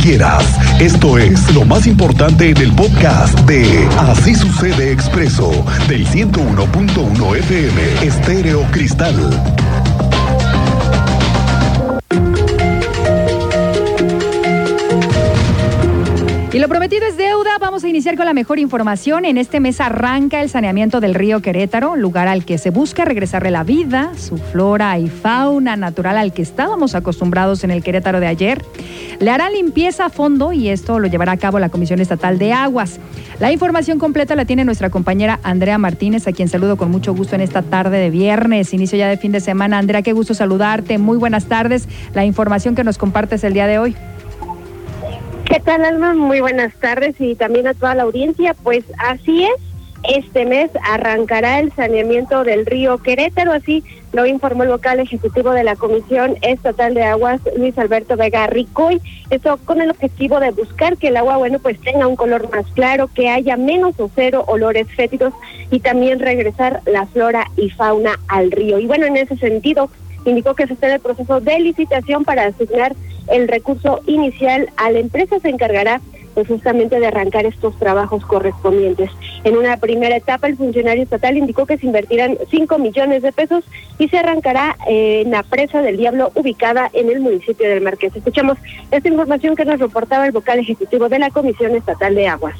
quieras. Esto es lo más importante en el podcast de Así sucede expreso del 101.1 FM Estéreo Cristal. Y lo prometido es deuda. Iniciar con la mejor información. En este mes arranca el saneamiento del río Querétaro, lugar al que se busca regresarle la vida, su flora y fauna natural al que estábamos acostumbrados en el Querétaro de ayer. Le hará limpieza a fondo y esto lo llevará a cabo la Comisión Estatal de Aguas. La información completa la tiene nuestra compañera Andrea Martínez, a quien saludo con mucho gusto en esta tarde de viernes, inicio ya de fin de semana. Andrea, qué gusto saludarte. Muy buenas tardes. La información que nos compartes el día de hoy. ¿Qué tal, Alma? Muy buenas tardes y también a toda la audiencia. Pues así es, este mes arrancará el saneamiento del río Querétaro, así lo informó el vocal ejecutivo de la Comisión Estatal de Aguas, Luis Alberto Vega Ricoy. Esto con el objetivo de buscar que el agua, bueno, pues tenga un color más claro, que haya menos o cero olores fétidos y también regresar la flora y fauna al río. Y bueno, en ese sentido, indicó que se está en el proceso de licitación para asignar el recurso inicial a la empresa se encargará pues justamente de arrancar estos trabajos correspondientes. En una primera etapa, el funcionario estatal indicó que se invertirán 5 millones de pesos y se arrancará eh, en la presa del Diablo ubicada en el municipio del Marqués. Escuchamos esta información que nos reportaba el vocal ejecutivo de la Comisión Estatal de Aguas.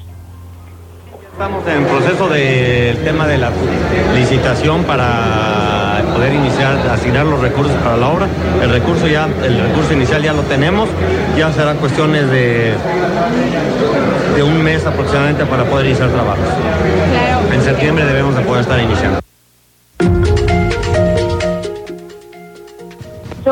Estamos en proceso del tema de la licitación para poder iniciar, asignar los recursos para la obra. El recurso ya, el recurso inicial ya lo tenemos, ya serán cuestiones de, de un mes aproximadamente para poder iniciar trabajos. En septiembre debemos de poder estar iniciando.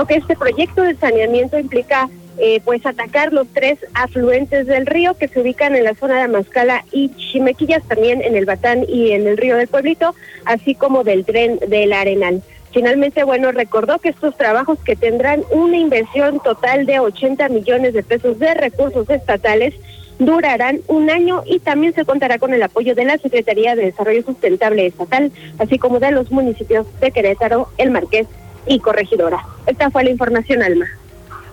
que este proyecto de saneamiento implica eh, pues atacar los tres afluentes del río que se ubican en la zona de Amascala y Chimequillas, también en el Batán y en el río del Pueblito, así como del tren del Arenal. Finalmente, bueno, recordó que estos trabajos que tendrán una inversión total de 80 millones de pesos de recursos estatales durarán un año y también se contará con el apoyo de la Secretaría de Desarrollo Sustentable Estatal, así como de los municipios de Querétaro, El Marqués y Corregidora. Esta fue la información, Alma.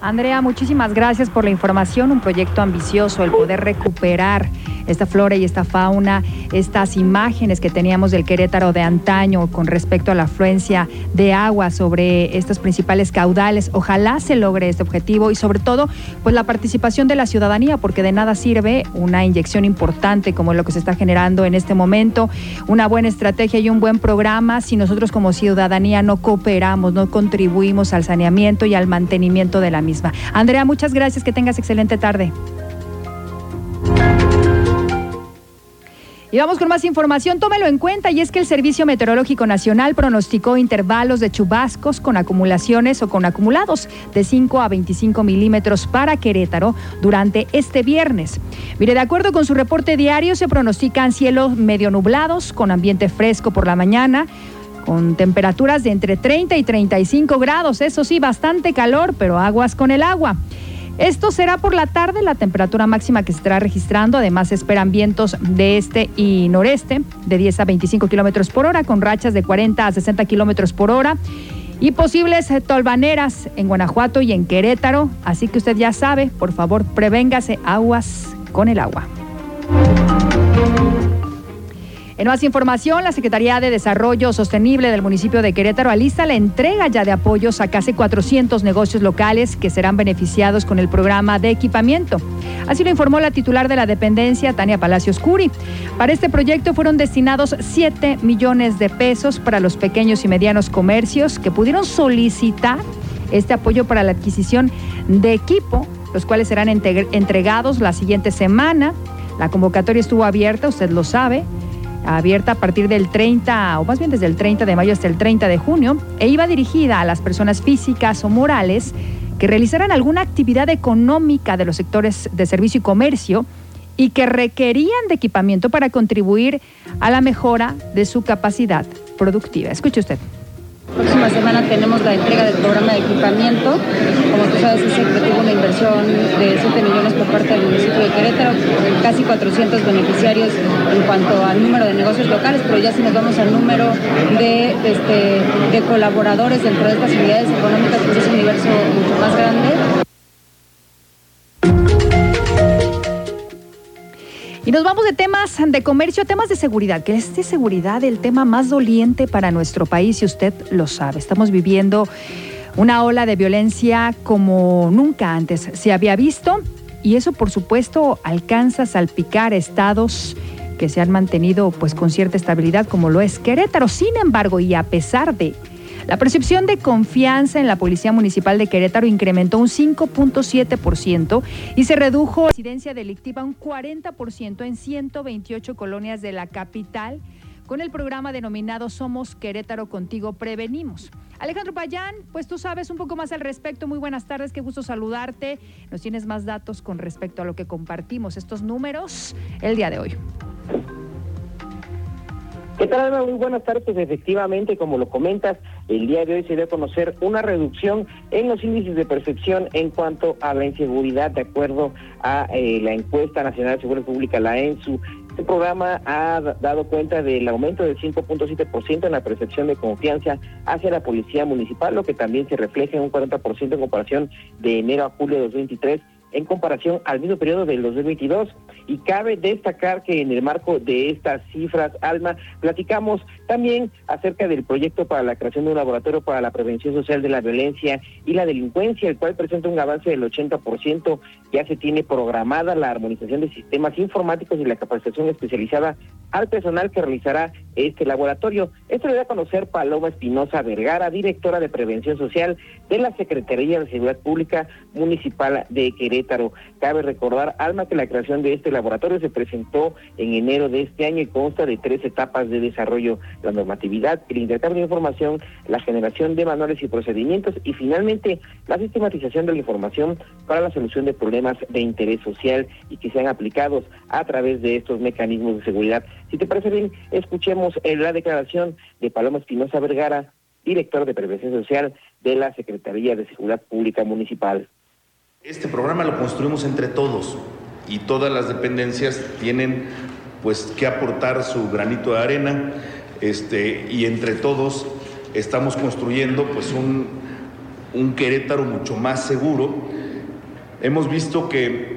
Andrea, muchísimas gracias por la información. Un proyecto ambicioso, el poder recuperar esta flora y esta fauna, estas imágenes que teníamos del Querétaro de antaño con respecto a la afluencia de agua sobre estos principales caudales. Ojalá se logre este objetivo y sobre todo pues la participación de la ciudadanía, porque de nada sirve una inyección importante como lo que se está generando en este momento, una buena estrategia y un buen programa si nosotros como ciudadanía no cooperamos, no contribuimos al saneamiento y al mantenimiento de la misma. Andrea, muchas gracias, que tengas excelente tarde. Y vamos con más información, tómelo en cuenta y es que el Servicio Meteorológico Nacional pronosticó intervalos de chubascos con acumulaciones o con acumulados de 5 a 25 milímetros para Querétaro durante este viernes. Mire, de acuerdo con su reporte diario, se pronostican cielos medio nublados con ambiente fresco por la mañana, con temperaturas de entre 30 y 35 grados, eso sí, bastante calor, pero aguas con el agua. Esto será por la tarde, la temperatura máxima que se estará registrando. Además, esperan vientos de este y noreste de 10 a 25 kilómetros por hora, con rachas de 40 a 60 kilómetros por hora. Y posibles tolvaneras en Guanajuato y en Querétaro. Así que usted ya sabe, por favor, prevéngase aguas con el agua. En más información, la Secretaría de Desarrollo Sostenible del municipio de Querétaro alista la entrega ya de apoyos a casi 400 negocios locales que serán beneficiados con el programa de equipamiento. Así lo informó la titular de la dependencia, Tania Palacios Curi. Para este proyecto fueron destinados 7 millones de pesos para los pequeños y medianos comercios que pudieron solicitar este apoyo para la adquisición de equipo, los cuales serán entregados la siguiente semana. La convocatoria estuvo abierta, usted lo sabe abierta a partir del 30, o más bien desde el 30 de mayo hasta el 30 de junio, e iba dirigida a las personas físicas o morales que realizaran alguna actividad económica de los sectores de servicio y comercio y que requerían de equipamiento para contribuir a la mejora de su capacidad productiva. Escuche usted próxima semana tenemos la entrega del programa de equipamiento. Como tú sabes, ese tuvo una inversión de 7 millones por parte del municipio de Querétaro, casi 400 beneficiarios en cuanto al número de negocios locales, pero ya si nos vamos al número de, este, de colaboradores dentro de estas unidades económicas, pues es un universo mucho más grande. Y nos vamos de temas de comercio a temas de seguridad, que es de seguridad el tema más doliente para nuestro país y usted lo sabe. Estamos viviendo una ola de violencia como nunca antes se había visto y eso por supuesto alcanza a salpicar estados que se han mantenido pues con cierta estabilidad como lo es Querétaro. Sin embargo, y a pesar de la percepción de confianza en la Policía Municipal de Querétaro incrementó un 5.7% y se redujo la incidencia delictiva un 40% en 128 colonias de la capital con el programa denominado Somos Querétaro Contigo Prevenimos. Alejandro Payán, pues tú sabes un poco más al respecto. Muy buenas tardes, qué gusto saludarte. Nos tienes más datos con respecto a lo que compartimos estos números el día de hoy. ¿Qué tal, Muy buenas tardes. Pues, efectivamente, como lo comentas, el día de hoy se dio a conocer una reducción en los índices de percepción en cuanto a la inseguridad, de acuerdo a eh, la encuesta nacional de seguridad pública, la ENSU. Este programa ha dado cuenta del aumento del 5.7% en la percepción de confianza hacia la policía municipal, lo que también se refleja en un 40% en comparación de enero a julio de 2023 en comparación al mismo periodo del 2022. Y cabe destacar que en el marco de estas cifras, Alma, platicamos también acerca del proyecto para la creación de un laboratorio para la prevención social de la violencia y la delincuencia, el cual presenta un avance del 80%. Ya se tiene programada la armonización de sistemas informáticos y la capacitación especializada al personal que realizará este laboratorio. Esto le da a conocer Paloma Espinosa Vergara, directora de Prevención Social de la Secretaría de Seguridad Pública Municipal de Querétaro. Cabe recordar, Alma, que la creación de este laboratorio se presentó en enero de este año y consta de tres etapas de desarrollo, la normatividad, el intercambio de información, la generación de manuales y procedimientos y finalmente la sistematización de la información para la solución de problemas de interés social y que sean aplicados a través de estos mecanismos de seguridad. Si te parece bien, escuchemos la declaración de Paloma Espinosa Vergara, director de Prevención Social de la Secretaría de Seguridad Pública Municipal. Este programa lo construimos entre todos y todas las dependencias tienen pues que aportar su granito de arena este, y entre todos estamos construyendo pues un, un Querétaro mucho más seguro. Hemos visto que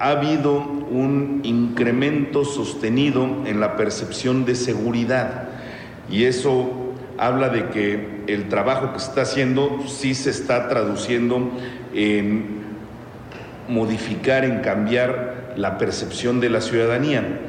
ha habido un incremento sostenido en la percepción de seguridad y eso habla de que el trabajo que se está haciendo sí se está traduciendo en modificar, en cambiar la percepción de la ciudadanía.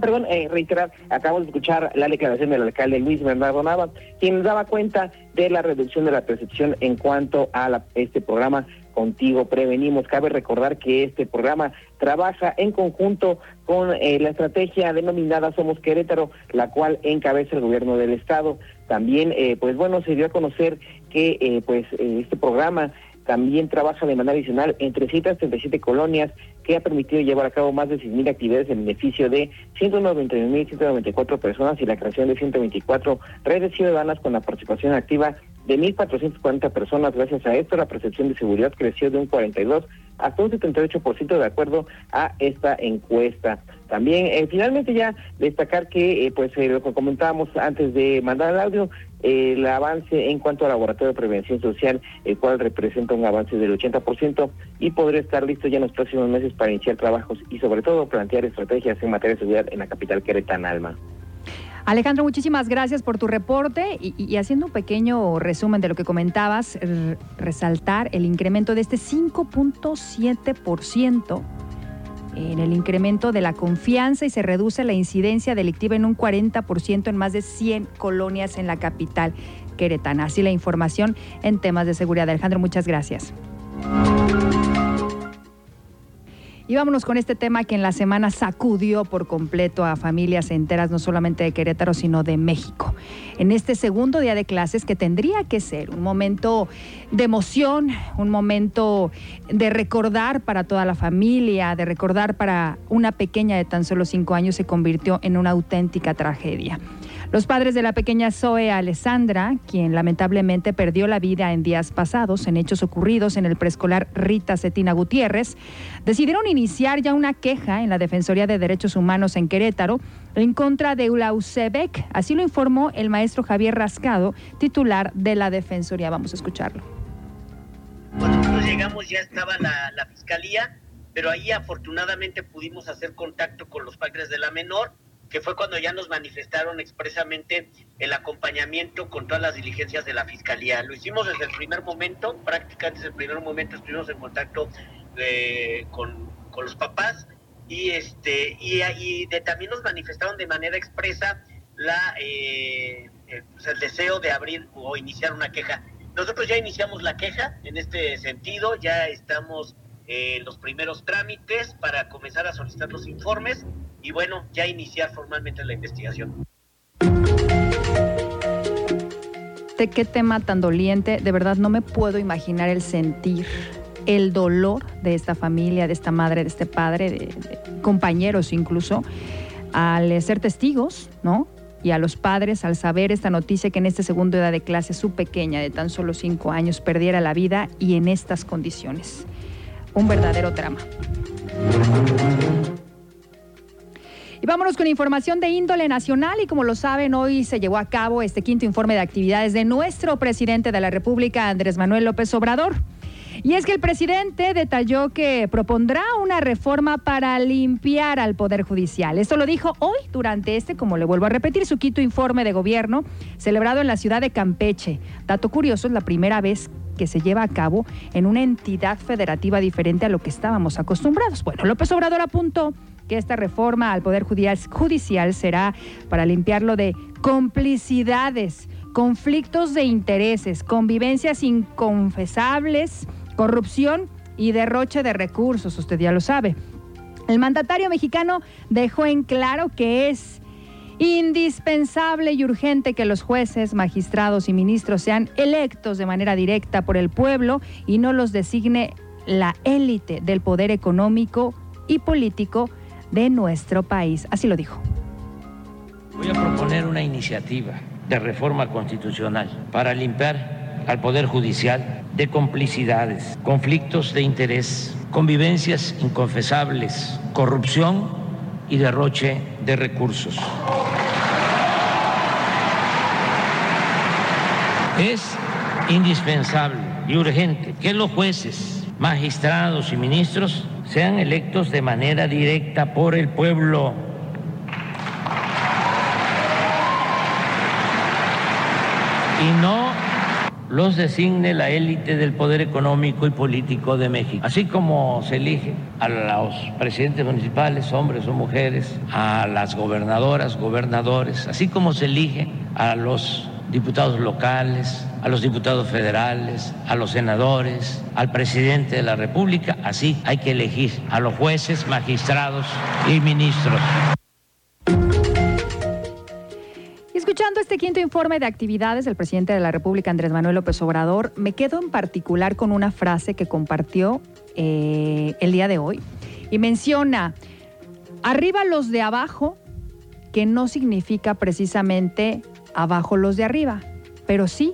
Perdón, eh, reiterar, acabamos de escuchar la declaración del alcalde Luis Bernardo Nava, quien daba cuenta de la reducción de la percepción en cuanto a este programa Contigo Prevenimos. Cabe recordar que este programa trabaja en conjunto con eh, la estrategia denominada Somos Querétaro, la cual encabeza el gobierno del estado. También, eh, pues bueno, se dio a conocer que eh, pues este programa también trabaja de manera adicional en 337 colonias que ha permitido llevar a cabo más de 6.000 actividades en beneficio de 191.194 personas y la creación de 124 redes ciudadanas con la participación activa de 1.440 personas. Gracias a esto, la percepción de seguridad creció de un 42 hasta un 78% de acuerdo a esta encuesta. También, eh, finalmente ya destacar que, eh, pues eh, lo que comentábamos antes de mandar el audio, el avance en cuanto al laboratorio de prevención social, el cual representa un avance del 80% y podría estar listo ya en los próximos meses para iniciar trabajos y sobre todo plantear estrategias en materia de seguridad en la capital queretana, Alma. Alejandro, muchísimas gracias por tu reporte y, haciendo un pequeño resumen de lo que comentabas, resaltar el incremento de este 5.7% en el incremento de la confianza y se reduce la incidencia delictiva en un 40% en más de 100 colonias en la capital queretana. Así la información en temas de seguridad. Alejandro, muchas gracias. Y vámonos con este tema que en la semana sacudió por completo a familias enteras, no solamente de Querétaro, sino de México. En este segundo día de clases, que tendría que ser un momento de emoción, un momento de recordar para toda la familia, de recordar para una pequeña de tan solo cinco años, se convirtió en una auténtica tragedia. Los padres de la pequeña Zoe Alessandra, quien lamentablemente perdió la vida en días pasados en hechos ocurridos en el preescolar Rita Cetina Gutiérrez, decidieron iniciar ya una queja en la Defensoría de Derechos Humanos en Querétaro en contra de Ulausebek. Así lo informó el maestro Javier Rascado, titular de la Defensoría. Vamos a escucharlo. llegamos ya estaba la, la fiscalía, pero ahí afortunadamente pudimos hacer contacto con los padres de la menor, que fue cuando ya nos manifestaron expresamente el acompañamiento con todas las diligencias de la fiscalía. Lo hicimos desde el primer momento, prácticamente desde el primer momento estuvimos en contacto eh, con, con, los papás y este y, y de, también nos manifestaron de manera expresa la eh, el, pues el deseo de abrir o iniciar una queja. Nosotros ya iniciamos la queja en este sentido, ya estamos en los primeros trámites para comenzar a solicitar los informes y bueno, ya iniciar formalmente la investigación. ¿De qué tema tan doliente? De verdad no me puedo imaginar el sentir, el dolor de esta familia, de esta madre, de este padre, de, compañeros incluso, al ser testigos, ¿no? y a los padres al saber esta noticia que en este segundo edad de clase su pequeña de tan solo cinco años perdiera la vida y en estas condiciones. Un verdadero drama. Y vámonos con información de índole nacional y como lo saben, hoy se llevó a cabo este quinto informe de actividades de nuestro presidente de la República, Andrés Manuel López Obrador. Y es que el presidente detalló que propondrá una reforma para limpiar al Poder Judicial. Esto lo dijo hoy durante este, como le vuelvo a repetir, su quinto informe de gobierno celebrado en la ciudad de Campeche. Dato curioso, es la primera vez que se lleva a cabo en una entidad federativa diferente a lo que estábamos acostumbrados. Bueno, López Obrador apuntó que esta reforma al Poder Judicial será para limpiarlo de complicidades, conflictos de intereses, convivencias inconfesables, corrupción y derroche de recursos, usted ya lo sabe. El mandatario mexicano dejó en claro que es indispensable y urgente que los jueces, magistrados y ministros sean electos de manera directa por el pueblo y no los designe la élite del poder económico y político de nuestro país. Así lo dijo. Voy a proponer una iniciativa de reforma constitucional para limpiar al Poder Judicial de complicidades, conflictos de interés, convivencias inconfesables, corrupción y derroche de recursos. Es indispensable y urgente que los jueces, magistrados y ministros sean electos de manera directa por el pueblo. Y no los designe la élite del poder económico y político de México. Así como se elige a los presidentes municipales, hombres o mujeres, a las gobernadoras, gobernadores, así como se elige a los diputados locales, a los diputados federales, a los senadores, al presidente de la República, así hay que elegir a los jueces, magistrados y ministros. Escuchando este quinto informe de actividades del presidente de la República, Andrés Manuel López Obrador, me quedo en particular con una frase que compartió eh, el día de hoy y menciona, arriba los de abajo, que no significa precisamente abajo los de arriba, pero sí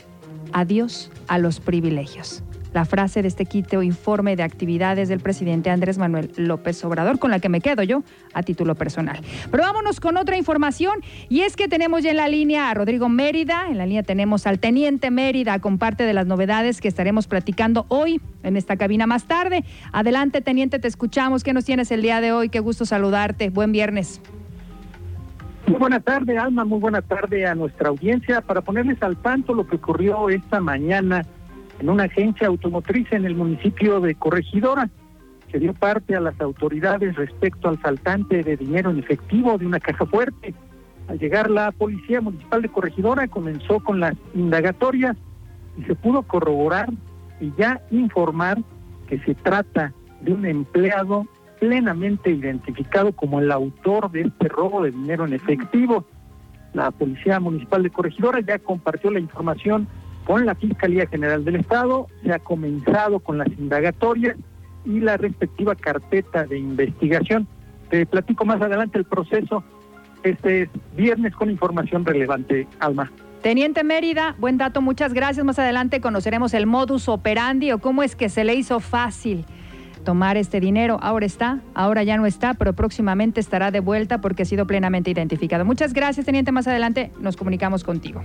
adiós a los privilegios la frase de este quito informe de actividades del presidente Andrés Manuel López Obrador, con la que me quedo yo a título personal. Pero vámonos con otra información, y es que tenemos ya en la línea a Rodrigo Mérida, en la línea tenemos al teniente Mérida con parte de las novedades que estaremos platicando hoy en esta cabina más tarde. Adelante, teniente, te escuchamos. ¿Qué nos tienes el día de hoy? Qué gusto saludarte. Buen viernes. Muy buena tarde, Alma. Muy buena tarde a nuestra audiencia. Para ponerles al tanto lo que ocurrió esta mañana en una agencia automotriz en el municipio de Corregidora. Se dio parte a las autoridades respecto al saltante de dinero en efectivo de una caja fuerte. Al llegar la Policía Municipal de Corregidora comenzó con las indagatorias y se pudo corroborar y ya informar que se trata de un empleado plenamente identificado como el autor de este robo de dinero en efectivo. La Policía Municipal de Corregidora ya compartió la información con la Fiscalía General del Estado, se ha comenzado con las indagatorias y la respectiva carpeta de investigación. Te platico más adelante el proceso este viernes con información relevante, Alma. Teniente Mérida, buen dato, muchas gracias. Más adelante conoceremos el modus operandi o cómo es que se le hizo fácil tomar este dinero. Ahora está, ahora ya no está, pero próximamente estará de vuelta porque ha sido plenamente identificado. Muchas gracias, Teniente. Más adelante nos comunicamos contigo.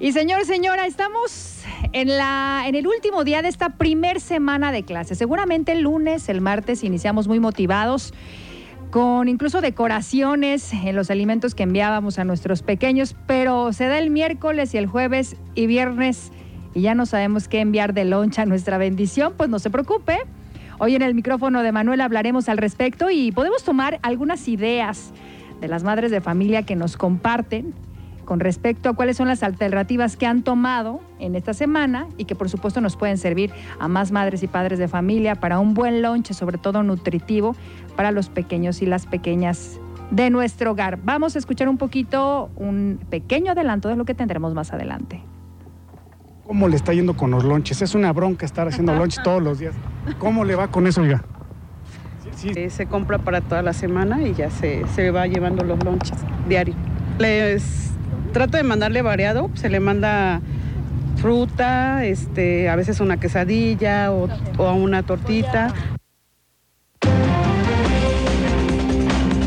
Y señor, señora, estamos en, la, en el último día de esta primer semana de clase. Seguramente el lunes, el martes iniciamos muy motivados con incluso decoraciones en los alimentos que enviábamos a nuestros pequeños, pero se da el miércoles y el jueves y viernes y ya no sabemos qué enviar de loncha a nuestra bendición, pues no se preocupe. Hoy en el micrófono de Manuel hablaremos al respecto y podemos tomar algunas ideas de las madres de familia que nos comparten con respecto a cuáles son las alternativas que han tomado en esta semana y que por supuesto nos pueden servir a más madres y padres de familia para un buen lunch, sobre todo nutritivo para los pequeños y las pequeñas de nuestro hogar. Vamos a escuchar un poquito, un pequeño adelanto de lo que tendremos más adelante. ¿Cómo le está yendo con los lonches? Es una bronca estar haciendo lunch todos los días. ¿Cómo le va con eso? Sí, Se compra para toda la semana y ya se, se va llevando los lonches diario. Les trato de mandarle variado, se le manda fruta, este, a veces una quesadilla o, o una tortita